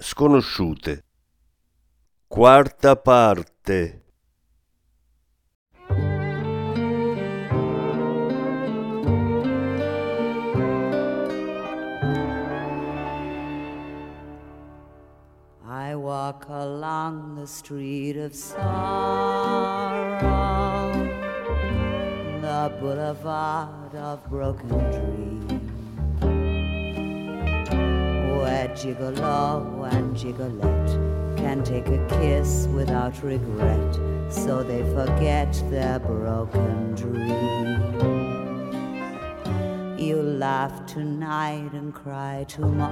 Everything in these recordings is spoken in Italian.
Sconosciute. Quarta parte. I walk along the street of sorrow, the boulevard of broken dreams, where gigolo and gigolette can take a kiss without regret, so they forget their broken dreams. You laugh tonight and cry tomorrow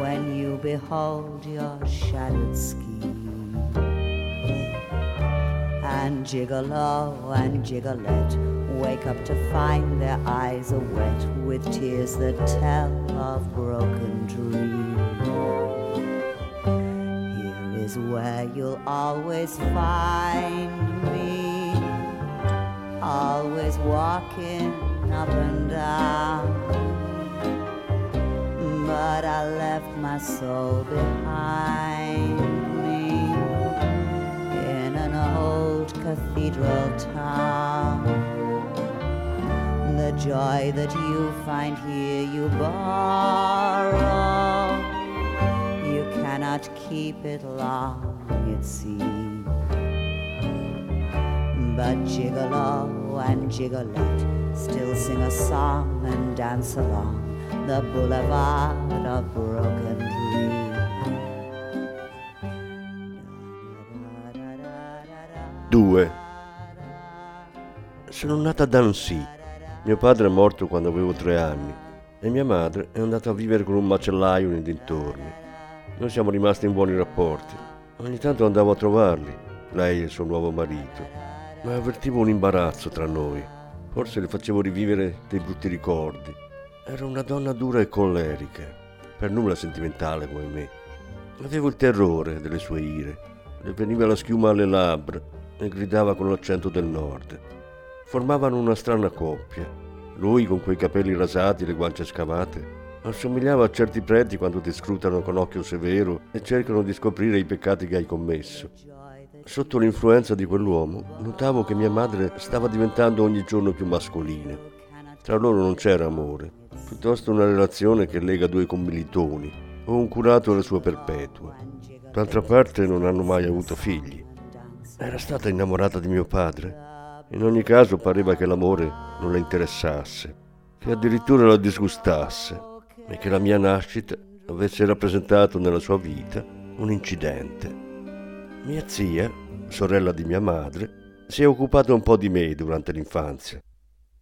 when you behold your shattered scheme. And gigolo and gigolette wake up to find their eyes are wet with tears that tell of broken dreams. Here is where you'll always find me, always walking up and down but I left my soul behind me in an old cathedral town. The joy that you find here you borrow. You cannot keep it long, it seems. But gigolo and gigolette still sing a song and dance along the boulevard of broken dreams. 2 Sono nata ad Annecy. Mio padre è morto quando avevo tre anni e mia madre è andata a vivere con un macellaio nei dintorni. Noi siamo rimasti in buoni rapporti. Ogni tanto andavo a trovarli, lei e il suo nuovo marito, ma avvertivo un imbarazzo tra noi. Forse le facevo rivivere dei brutti ricordi. Era una donna dura e collerica, per nulla sentimentale come me. Avevo il terrore delle sue ire. Le veniva la schiuma alle labbra e gridava con l'accento del nord. Formavano una strana coppia. Lui con quei capelli rasati e le guance scavate assomigliava a certi preti quando ti scrutano con occhio severo e cercano di scoprire i peccati che hai commesso. Sotto l'influenza di quell'uomo notavo che mia madre stava diventando ogni giorno più mascolina. Tra loro non c'era amore, piuttosto una relazione che lega due commilitoni o un curato alla sua perpetua. D'altra parte non hanno mai avuto figli. Era stata innamorata di mio padre. In ogni caso pareva che l'amore non la interessasse, che addirittura la disgustasse e che la mia nascita avesse rappresentato nella sua vita un incidente. Mia zia, sorella di mia madre, si è occupata un po' di me durante l'infanzia.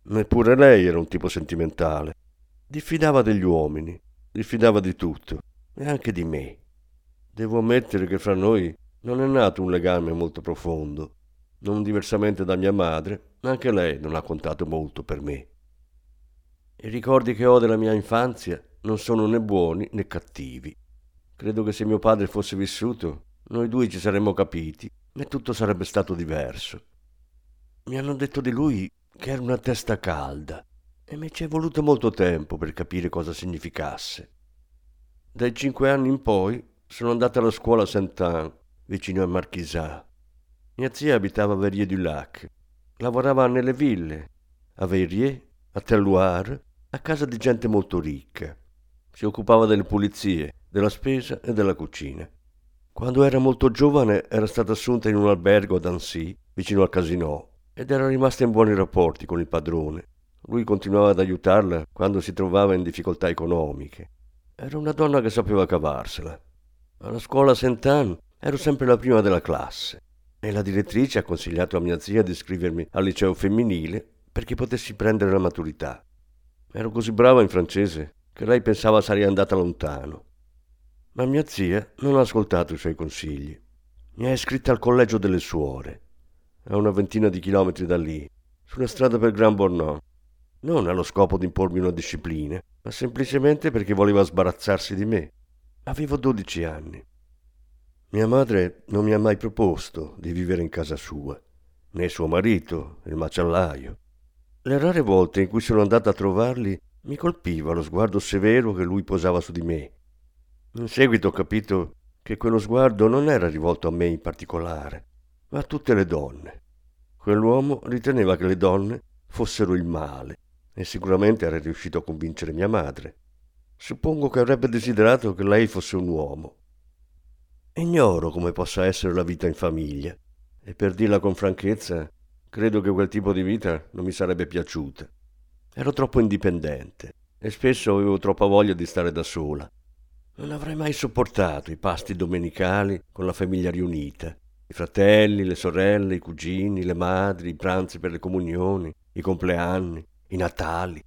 Neppure lei era un tipo sentimentale. Diffidava degli uomini, diffidava di tutto, e anche di me. Devo ammettere che fra noi non è nato un legame molto profondo. Non diversamente da mia madre, anche lei non ha contato molto per me. I ricordi che ho della mia infanzia non sono né buoni né cattivi. Credo che se mio padre fosse vissuto, noi due ci saremmo capiti e tutto sarebbe stato diverso. Mi hanno detto di lui che era una testa calda e mi ci è voluto molto tempo per capire cosa significasse. Dai cinque anni in poi sono andata alla scuola Saint-Anne, vicino a Marchisat. Mia zia abitava a Verrier du Lac. Lavorava nelle ville, a Verrier, a Telloir, a casa di gente molto ricca. Si occupava delle pulizie, della spesa e della cucina. Quando era molto giovane era stata assunta in un albergo ad Annecy, vicino al casino, ed era rimasta in buoni rapporti con il padrone. Lui continuava ad aiutarla quando si trovava in difficoltà economiche. Era una donna che sapeva cavarsela. Alla scuola Saint-Anne ero sempre la prima della classe e la direttrice ha consigliato a mia zia di iscrivermi al liceo femminile perché potessi prendere la maturità. Ero così brava in francese che lei pensava sarei andata lontano. Ma mia zia non ha ascoltato i suoi consigli. Mi ha iscritta al collegio delle suore, a una ventina di chilometri da lì, sulla strada per Gran Bornò. Non allo scopo di impormi una disciplina, ma semplicemente perché voleva sbarazzarsi di me. Avevo 12 anni. Mia madre non mi ha mai proposto di vivere in casa sua, né suo marito, il macellaio. Le rare volte in cui sono andata a trovarli mi colpiva lo sguardo severo che lui posava su di me. In seguito ho capito che quello sguardo non era rivolto a me in particolare, ma a tutte le donne. Quell'uomo riteneva che le donne fossero il male e sicuramente era riuscito a convincere mia madre. Suppongo che avrebbe desiderato che lei fosse un uomo. Ignoro come possa essere la vita in famiglia e per dirla con franchezza, credo che quel tipo di vita non mi sarebbe piaciuta. Ero troppo indipendente e spesso avevo troppa voglia di stare da sola. Non avrei mai sopportato i pasti domenicali con la famiglia riunita, i fratelli, le sorelle, i cugini, le madri, i pranzi per le comunioni, i compleanni, i natali.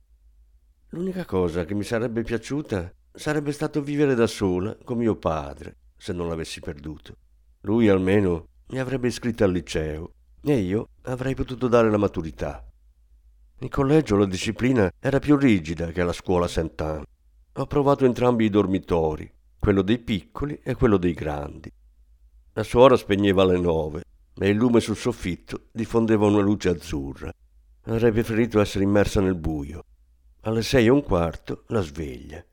L'unica cosa che mi sarebbe piaciuta sarebbe stato vivere da sola con mio padre, se non l'avessi perduto. Lui almeno mi avrebbe iscritto al liceo e io avrei potuto dare la maturità. In collegio la disciplina era più rigida che alla scuola Saint-Anne. Ho provato entrambi i dormitori, quello dei piccoli e quello dei grandi. La suora spegneva alle nove e il lume sul soffitto diffondeva una luce azzurra. Avrei preferito essere immersa nel buio. Alle sei e un quarto la sveglia.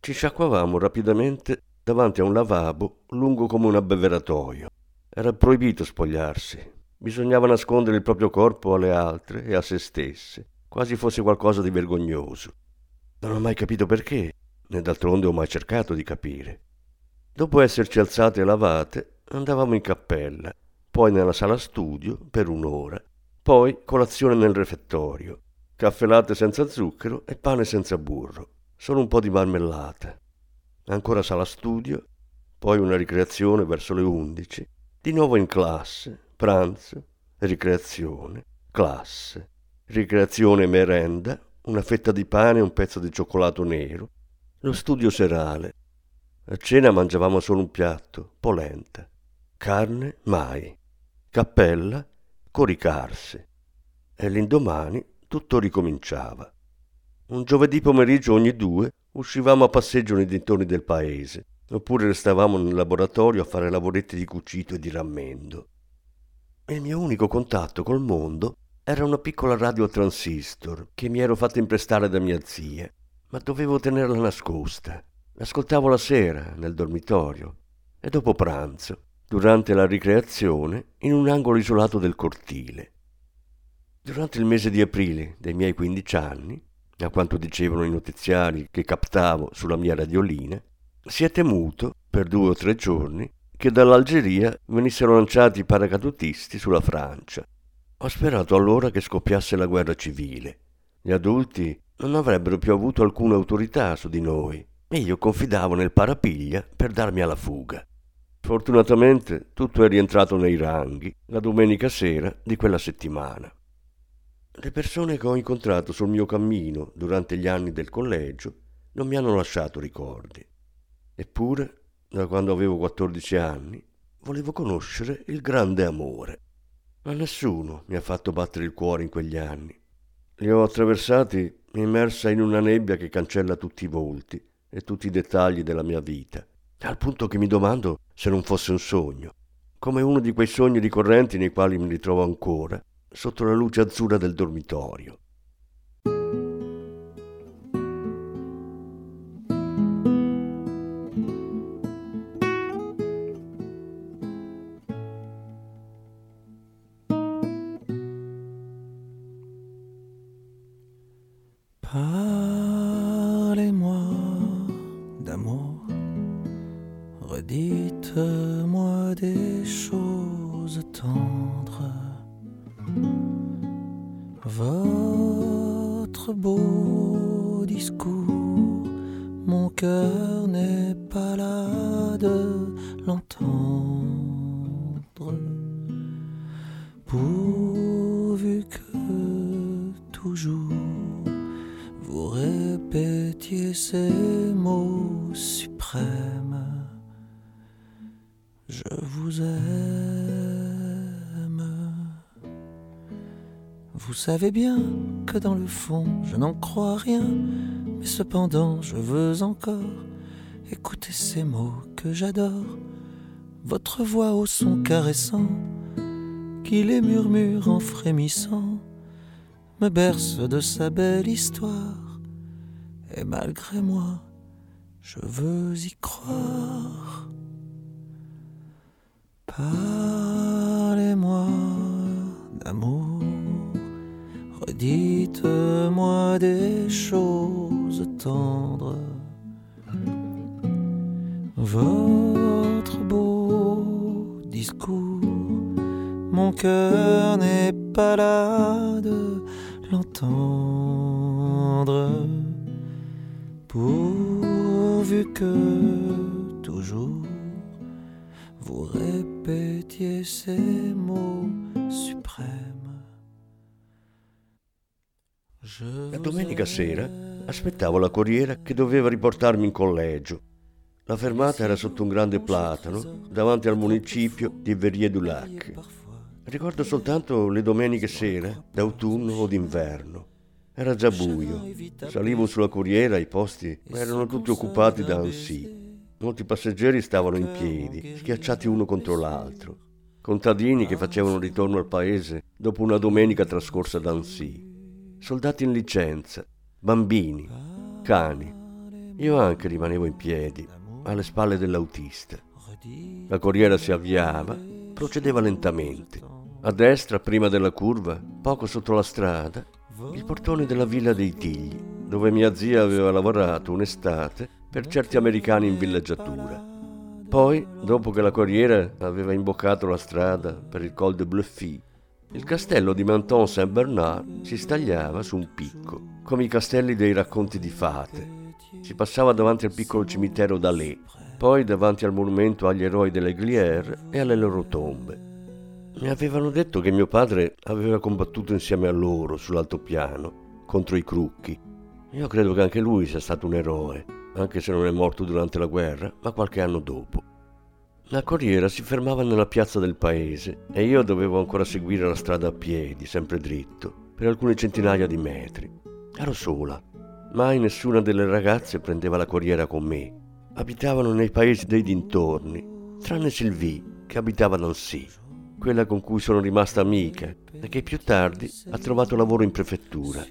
Ci sciacquavamo rapidamente davanti a un lavabo lungo come un abbeveratoio. Era proibito spogliarsi, Bisognava nascondere il proprio corpo alle altre e a se stesse, quasi fosse qualcosa di vergognoso. Non ho mai capito perché, né d'altronde ho mai cercato di capire. Dopo esserci alzate e lavate, andavamo in cappella, poi nella sala studio per un'ora, poi colazione nel refettorio, caffè latte senza zucchero e pane senza burro, solo un po' di marmellata. Ancora sala studio, poi una ricreazione verso le undici, di nuovo in classe, pranzo, ricreazione, classe, ricreazione e merenda, una fetta di pane e un pezzo di cioccolato nero, lo studio serale. A cena mangiavamo solo un piatto, polenta. Carne mai. Cappella, coricarsi. E l'indomani tutto ricominciava. Un giovedì pomeriggio ogni due uscivamo a passeggio nei dintorni del paese, oppure restavamo nel laboratorio a fare lavoretti di cucito e di rammendo. Il mio unico contatto col mondo era una piccola radio a transistor che mi ero fatto imprestare da mia zia, ma dovevo tenerla nascosta. L'ascoltavo la sera nel dormitorio e dopo pranzo, durante la ricreazione, in un angolo isolato del cortile. Durante il mese di aprile dei miei 15 anni, a quanto dicevano i notiziari che captavo sulla mia radiolina, si è temuto, per due o tre giorni, che dall'Algeria venissero lanciati i paracadutisti sulla Francia. Ho sperato allora che scoppiasse la guerra civile. Gli adulti non avrebbero più avuto alcuna autorità su di noi e io confidavo nel parapiglia per darmi alla fuga. Fortunatamente tutto è rientrato nei ranghi la domenica sera di quella settimana. Le persone che ho incontrato sul mio cammino durante gli anni del collegio non mi hanno lasciato ricordi. Eppure da quando avevo 14 anni, volevo conoscere il grande amore. Ma nessuno mi ha fatto battere il cuore in quegli anni. Li ho attraversati immersa in una nebbia che cancella tutti i volti e tutti i dettagli della mia vita, al punto che mi domando se non fosse un sogno, come uno di quei sogni ricorrenti nei quali mi ritrovo ancora, sotto la luce azzurra del dormitorio. Vous savez bien que dans le fond, je n'en crois rien, mais cependant, je veux encore écouter ces mots que j'adore, votre voix au son caressant, qui les murmure en frémissant, me berce de sa belle histoire, et malgré moi, je veux y croire. Parlez-moi d'amour, redites-moi des choses tendres. Votre beau discours, mon cœur n'est pas là de l'entendre. Pourvu que toujours vous répétiez ces mots suprêmes. La domenica sera aspettavo la corriera che doveva riportarmi in collegio. La fermata era sotto un grande platano davanti al municipio di Verrier du Lac. Ricordo soltanto le domeniche sera, d'autunno o d'inverno. Era già buio. Salivo sulla corriera, i posti erano tutti occupati da Annecy. Molti passeggeri stavano in piedi, schiacciati uno contro l'altro. Contadini che facevano ritorno al paese dopo una domenica trascorsa ad Annecy. Soldati in licenza, bambini, cani. Io anche rimanevo in piedi, alle spalle dell'autista. La corriera si avviava, procedeva lentamente. A destra, prima della curva, poco sotto la strada, il portone della villa dei Tigli, dove mia zia aveva lavorato un'estate per certi americani in villeggiatura. Poi, dopo che la corriera aveva imboccato la strada per il Col de Bluffy, il castello di Menton Saint-Bernard si stagliava su un picco, come i castelli dei racconti di fate. Si passava davanti al piccolo cimitero d'Alais, poi davanti al monumento agli eroi delle Glières e alle loro tombe. Mi avevano detto che mio padre aveva combattuto insieme a loro sull'altopiano contro i crucchi. Io credo che anche lui sia stato un eroe, anche se non è morto durante la guerra, ma qualche anno dopo. La corriera si fermava nella piazza del paese e io dovevo ancora seguire la strada a piedi, sempre dritto, per alcune centinaia di metri. Ero sola. Mai nessuna delle ragazze prendeva la corriera con me. Abitavano nei paesi dei dintorni, tranne Sylvie, che abitava Nancy, quella con cui sono rimasta amica e che più tardi ha trovato lavoro in prefettura.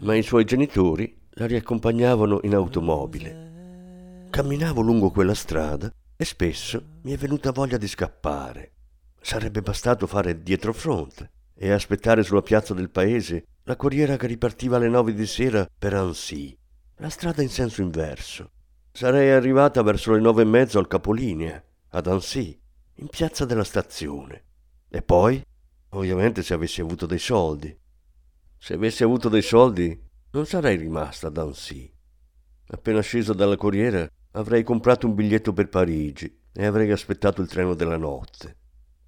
Ma i suoi genitori la riaccompagnavano in automobile. Camminavo lungo quella strada e spesso mi è venuta voglia di scappare. Sarebbe bastato fare dietrofront e aspettare sulla piazza del paese la corriera che ripartiva alle nove di sera per Annecy, la strada in senso inverso. Sarei arrivata verso le nove e mezzo al capolinea, ad Annecy, in piazza della stazione. E poi, ovviamente, se avessi avuto dei soldi. Se avessi avuto dei soldi, non sarei rimasta ad Annecy. Appena sceso dalla corriera, avrei comprato un biglietto per Parigi e avrei aspettato il treno della notte.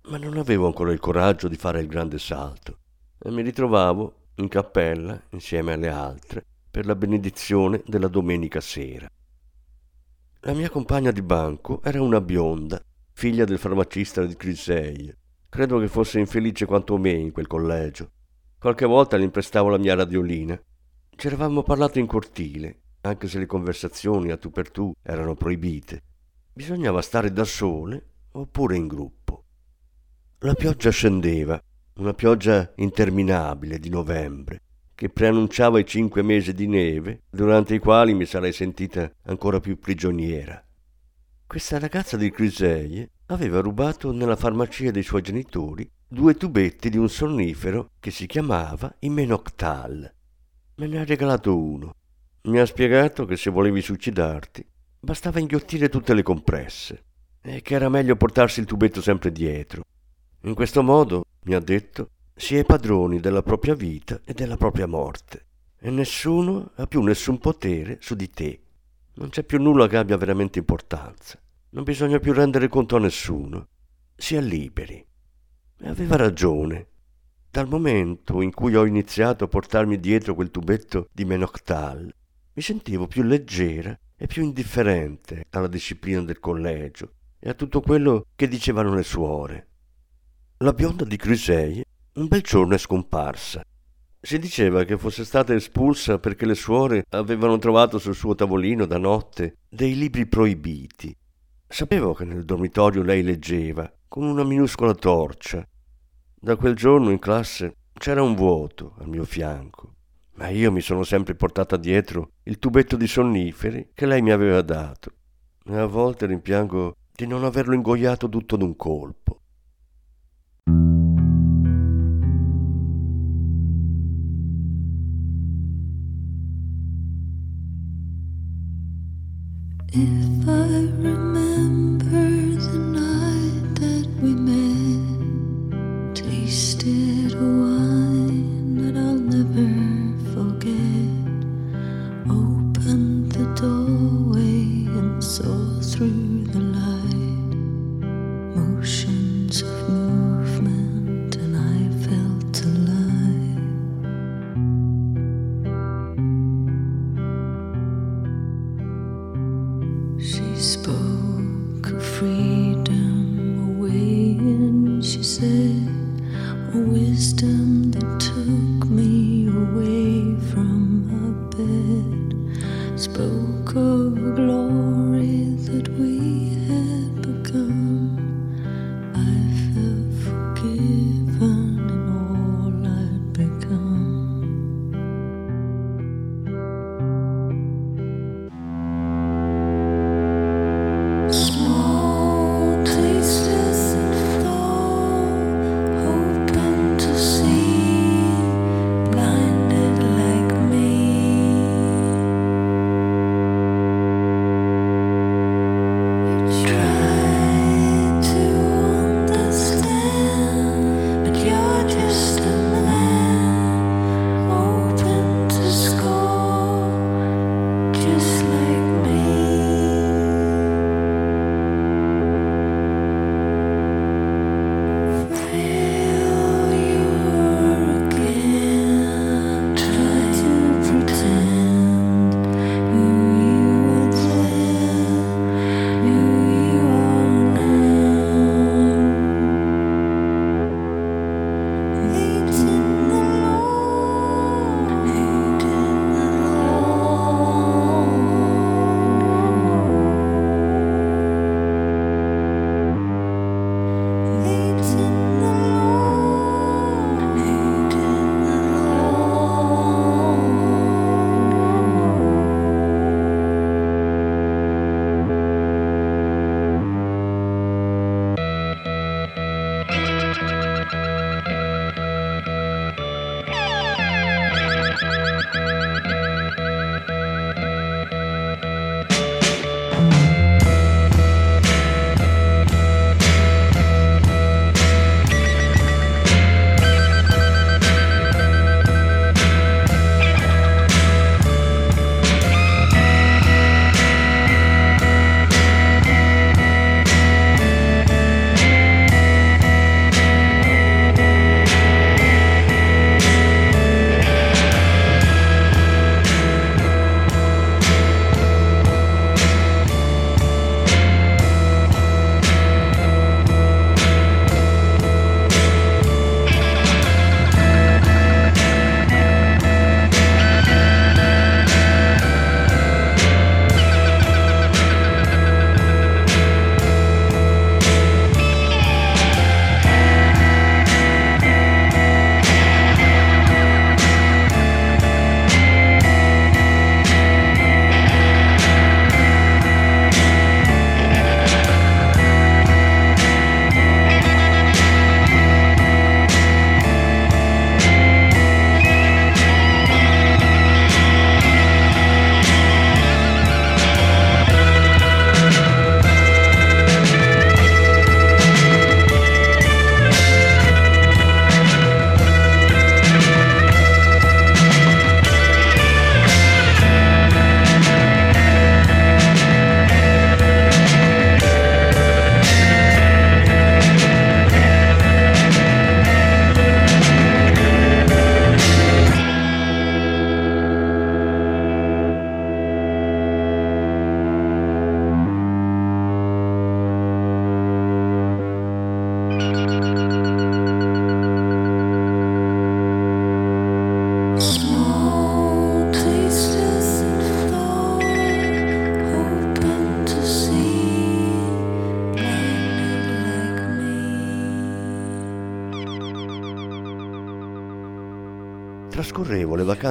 Ma non avevo ancora il coraggio di fare il grande salto e mi ritrovavo in cappella insieme alle altre per la benedizione della domenica sera. La mia compagna di banco era una bionda, figlia del farmacista di Crisei. Credo che fosse infelice quanto me in quel collegio. Qualche volta le imprestavo la mia radiolina. Ci eravamo parlato in cortile, anche se le conversazioni a tu per tu erano proibite. Bisognava stare da sole oppure in gruppo. La pioggia scendeva, una pioggia interminabile di novembre, che preannunciava i cinque mesi di neve, durante i quali mi sarei sentita ancora più prigioniera. Questa ragazza di Crisei aveva rubato nella farmacia dei suoi genitori due tubetti di un sonnifero che si chiamava Imenoctal. Me ne ha regalato uno. Mi ha spiegato che se volevi suicidarti bastava inghiottire tutte le compresse e che era meglio portarsi il tubetto sempre dietro. In questo modo, mi ha detto, si è padroni della propria vita e della propria morte e nessuno ha più nessun potere su di te. Non c'è più nulla che abbia veramente importanza. Non bisogna più rendere conto a nessuno. Si è liberi. E aveva ragione. Dal momento in cui ho iniziato a portarmi dietro quel tubetto di Menoctal, mi sentivo più leggera e più indifferente alla disciplina del collegio e a tutto quello che dicevano le suore. La bionda di Crisei un bel giorno è scomparsa. Si diceva che fosse stata espulsa perché le suore avevano trovato sul suo tavolino da notte dei libri proibiti. Sapevo che nel dormitorio lei leggeva con una minuscola torcia. Da quel giorno in classe c'era un vuoto al mio fianco, ma io mi sono sempre portata dietro il tubetto di sonniferi che lei mi aveva dato e a volte rimpiango di non averlo ingoiato tutto d'un colpo. If I remember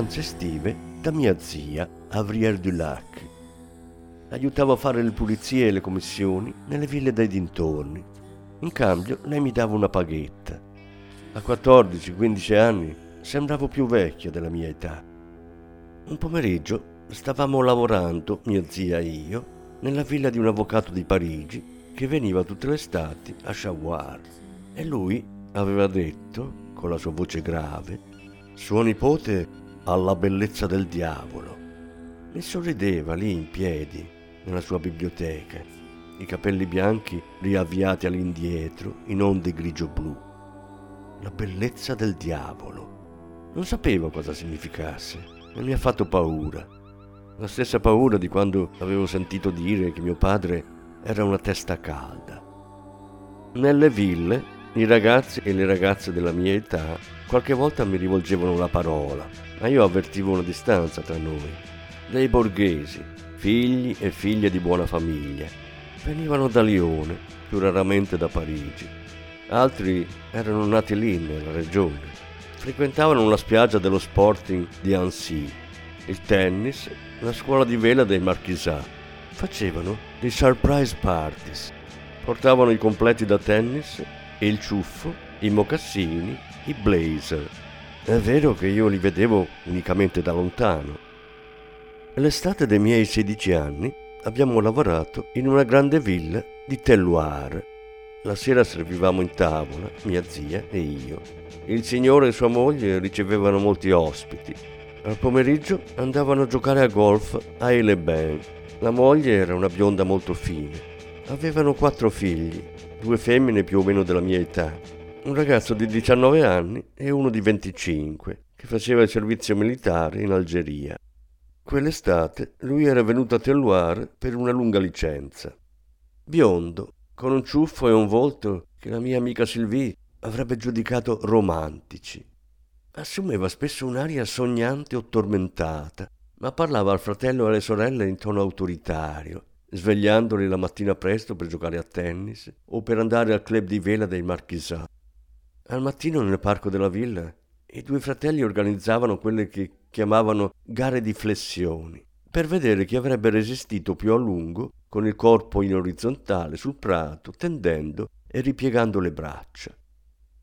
vacanze estive da mia zia a Vrier-du-Lac. Aiutavo a fare le pulizie e le commissioni nelle ville dei dintorni. In cambio lei mi dava una paghetta. A 14-15 anni sembravo più vecchio della mia età. Un pomeriggio stavamo lavorando, mia zia e io, nella villa di un avvocato di Parigi che veniva tutte le estati a Chauvoir e lui aveva detto, con la sua voce grave, suo nipote ha la bellezza del diavolo. Mi sorrideva lì in piedi, nella sua biblioteca, i capelli bianchi riavviati all'indietro in onde grigio-blu. La bellezza del diavolo. Non sapevo cosa significasse e mi ha fatto paura. La stessa paura di quando avevo sentito dire che mio padre era una testa calda. Nelle ville, i ragazzi e le ragazze della mia età qualche volta mi rivolgevano la parola, ma io avvertivo una distanza tra noi. Dei borghesi, figli e figlie di buona famiglia, venivano da Lione, più raramente da Parigi. Altri erano nati lì nella regione. Frequentavano la spiaggia dello Sporting di Annecy, il tennis, la scuola di vela dei Marchisat. Facevano dei surprise parties. Portavano i completi da tennis il ciuffo, i mocassini, i blazer. È vero che io li vedevo unicamente da lontano. L'estate dei miei 16 anni abbiamo lavorato in una grande villa di Telloire. La sera servivamo in tavola, mia zia e io. Il signore e sua moglie ricevevano molti ospiti. Al pomeriggio andavano a giocare a golf a Elebain. La moglie era una bionda molto fine. Avevano quattro figli, due femmine più o meno della mia età, un ragazzo di 19 anni e uno di 25, che faceva il servizio militare in Algeria. Quell'estate lui era venuto a Telloire per una lunga licenza. Biondo, con un ciuffo e un volto che la mia amica Sylvie avrebbe giudicato romantici. Assumeva spesso un'aria sognante o tormentata, ma parlava al fratello e alle sorelle in tono autoritario, svegliandoli la mattina presto per giocare a tennis o per andare al club di vela dei Marchisat. Al mattino nel parco della villa i due fratelli organizzavano quelle che chiamavano gare di flessioni, per vedere chi avrebbe resistito più a lungo con il corpo in orizzontale sul prato, tendendo e ripiegando le braccia.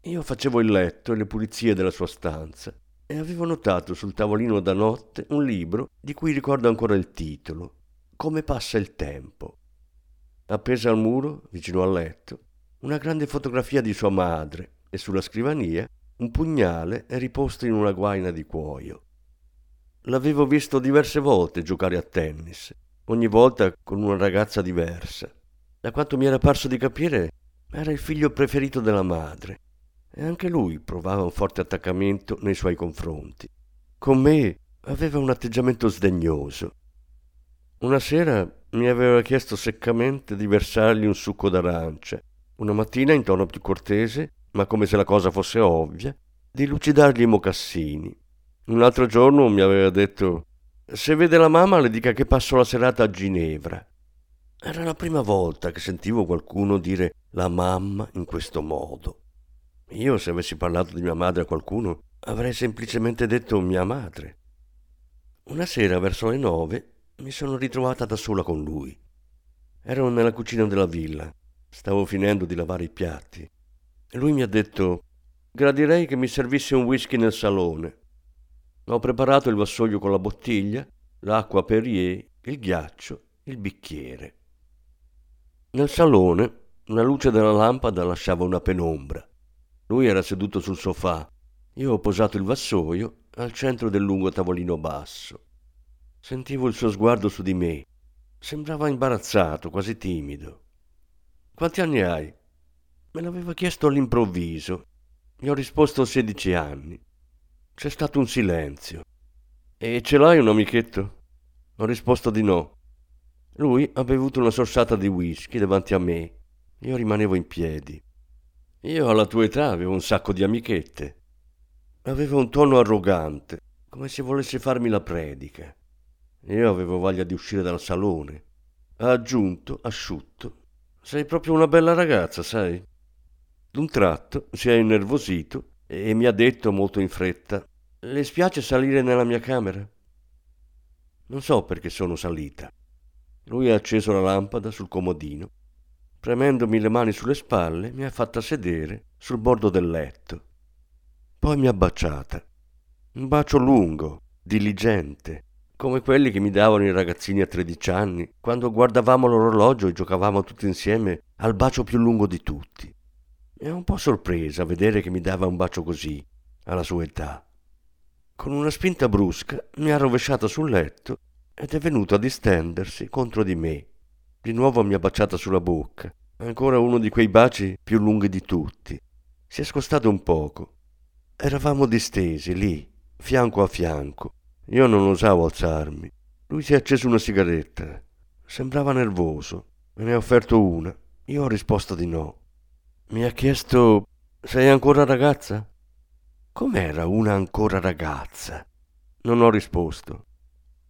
Io facevo il letto e le pulizie della sua stanza e avevo notato sul tavolino da notte un libro di cui ricordo ancora il titolo, Come passa il tempo. Appesa al muro, vicino al letto, una grande fotografia di sua madre e sulla scrivania un pugnale riposto in una guaina di cuoio. L'avevo visto diverse volte giocare a tennis, ogni volta con una ragazza diversa. Da quanto mi era parso di capire, era il figlio preferito della madre e anche lui provava un forte attaccamento nei suoi confronti. Con me aveva un atteggiamento sdegnoso. Una sera mi aveva chiesto seccamente di versargli un succo d'arancia. Una mattina, in tono più cortese, ma come se la cosa fosse ovvia, di lucidargli i mocassini. Un altro giorno mi aveva detto se vede la mamma le dica che passo la serata a Ginevra. Era la prima volta che sentivo qualcuno dire la mamma in questo modo. Io, se avessi parlato di mia madre a qualcuno, avrei semplicemente detto mia madre. Una sera, verso le nove, mi sono ritrovata da sola con lui. Ero nella cucina della villa. Stavo finendo di lavare i piatti. Lui mi ha detto gradirei che mi servisse un whisky nel salone. Ho preparato il vassoio con la bottiglia, l'acqua Perrier, il ghiaccio, il bicchiere. Nel salone una luce della lampada lasciava una penombra. Lui era seduto sul sofà. Io ho posato il vassoio al centro del lungo tavolino basso. Sentivo il suo sguardo su di me. Sembrava imbarazzato, quasi timido. Quanti anni hai? Me l'aveva chiesto all'improvviso. Gli ho risposto 16 anni. C'è stato un silenzio. E ce l'hai un amichetto? Ho risposto di no. Lui ha bevuto una sorsata di whisky davanti a me. Io rimanevo in piedi. Io alla tua età avevo un sacco di amichette. Aveva un tono arrogante, come se volesse farmi la predica. Io avevo voglia di uscire dal salone. Ha aggiunto, asciutto, sei proprio una bella ragazza, sai? D'un tratto si è innervosito e mi ha detto molto in fretta le spiace salire nella mia camera? Non so perché sono salita. Lui ha acceso la lampada sul comodino. Premendomi le mani sulle spalle, mi ha fatta sedere sul bordo del letto. Poi mi ha baciata. Un bacio lungo, diligente, come quelli che mi davano i ragazzini a 13 anni, quando guardavamo l'orologio e giocavamo tutti insieme al bacio più lungo di tutti. È un po' sorpresa vedere che mi dava un bacio così, alla sua età. Con una spinta brusca mi ha rovesciato sul letto ed è venuto a distendersi contro di me. Di nuovo mi ha baciata sulla bocca, ancora uno di quei baci più lunghi di tutti. Si è scostato un poco. Eravamo distesi lì, fianco a fianco. Io non osavo alzarmi. Lui si è acceso una sigaretta. Sembrava nervoso. Me ne ha offerto una. Io ho risposto di no. Mi ha chiesto: Sei ancora ragazza? Com'era una ancora ragazza? Non ho risposto.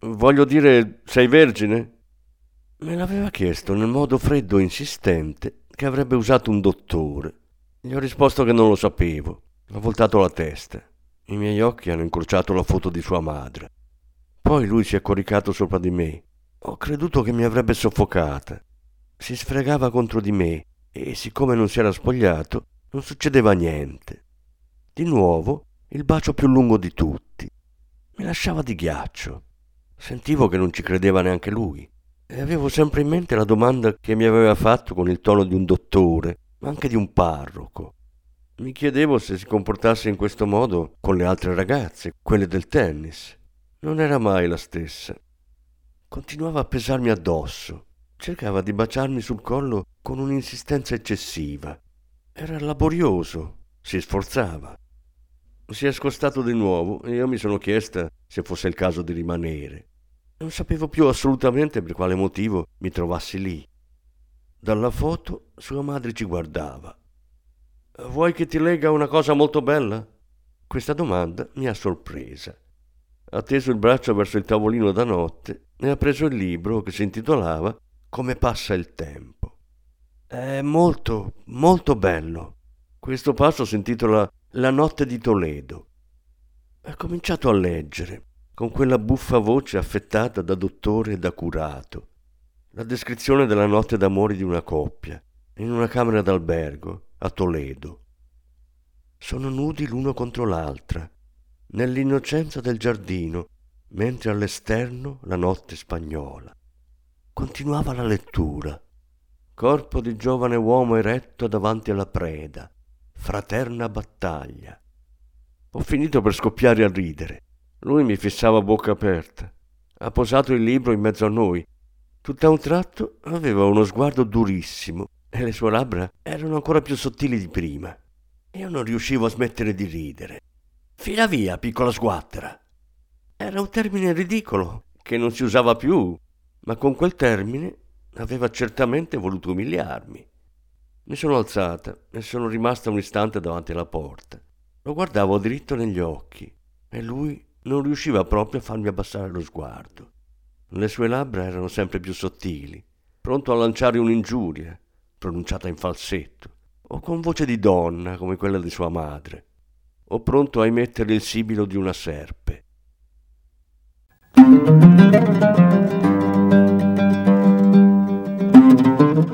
Voglio dire, sei vergine? Me l'aveva chiesto nel modo freddo e insistente che avrebbe usato un dottore. Gli ho risposto che non lo sapevo. Ho voltato la testa. I miei occhi hanno incrociato la foto di sua madre. Poi lui si è coricato sopra di me. Ho creduto che mi avrebbe soffocata. Si sfregava contro di me e siccome non si era spogliato, non succedeva niente. Di nuovo il bacio più lungo di tutti. Mi lasciava di ghiaccio. Sentivo che non ci credeva neanche lui e avevo sempre in mente la domanda che mi aveva fatto con il tono di un dottore, ma anche di un parroco. Mi chiedevo se si comportasse in questo modo con le altre ragazze, quelle del tennis. Non era mai la stessa. Continuava a pesarmi addosso, cercava di baciarmi sul collo con un'insistenza eccessiva. Era laborioso, si sforzava. Si è scostato di nuovo e io mi sono chiesta se fosse il caso di rimanere. Non sapevo più assolutamente per quale motivo mi trovassi lì. Dalla foto sua madre ci guardava. Vuoi che ti legga una cosa molto bella? Questa domanda mi ha sorpresa. Ha teso il braccio verso il tavolino da notte e ha preso il libro che si intitolava Come passa il tempo. È molto, molto bello. Questo passo si intitola la notte di Toledo. Ha cominciato a leggere, con quella buffa voce affettata da dottore e da curato, la descrizione della notte d'amore di una coppia, in una camera d'albergo, a Toledo. Sono nudi l'uno contro l'altra, nell'innocenza del giardino, mentre all'esterno la notte spagnola. Continuava la lettura. Corpo di giovane uomo eretto davanti alla preda, fraterna battaglia. Ho finito per scoppiare a ridere. Lui mi fissava a bocca aperta. Ha posato il libro in mezzo a noi. Tutt'a un tratto aveva uno sguardo durissimo e le sue labbra erano ancora più sottili di prima. Io non riuscivo a smettere di ridere. Fila via, piccola sguattera. Era un termine ridicolo che non si usava più, ma con quel termine aveva certamente voluto umiliarmi. Mi sono alzata e sono rimasta un istante davanti alla porta. Lo guardavo dritto negli occhi e lui non riusciva proprio a farmi abbassare lo sguardo. Le sue labbra erano sempre più sottili, pronto a lanciare un'ingiuria, pronunciata in falsetto, o con voce di donna come quella di sua madre, o pronto a emettere il sibilo di una serpe.